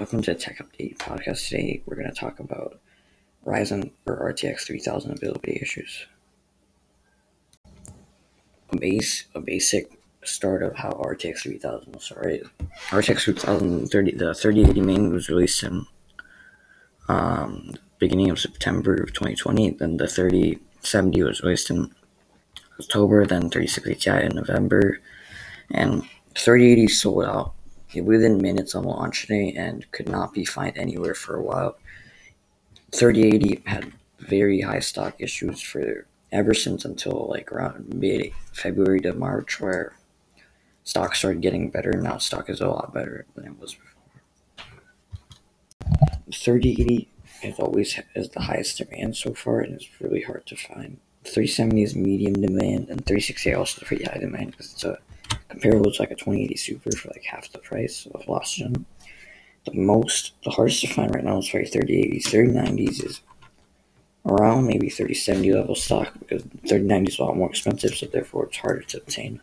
Welcome to Tech Update podcast. Today we're going to talk about Ryzen or RTX 3000 availability issues. A base, a basic start of how RTX 3000 will start. Right? RTX 3030, the 3080 main was released in um, beginning of September of 2020. Then the 3070 was released in October. Then 3060 Ti in November, and 3080 sold out within minutes on launch day and could not be found anywhere for a while. 3080 had very high stock issues for ever since until like around mid February to March, where stock started getting better. Now stock is a lot better than it was before. 3080 is always has the highest demand so far, and it's really hard to find. 370 is medium demand, and 360 also pretty high demand because it's a comparable to like a 2080 Super for like half the price of last gen. The most, the hardest to find right now is probably 3080s. 3090s is around maybe 3070 level stock because 3090s is a lot more expensive, so therefore it's harder to obtain.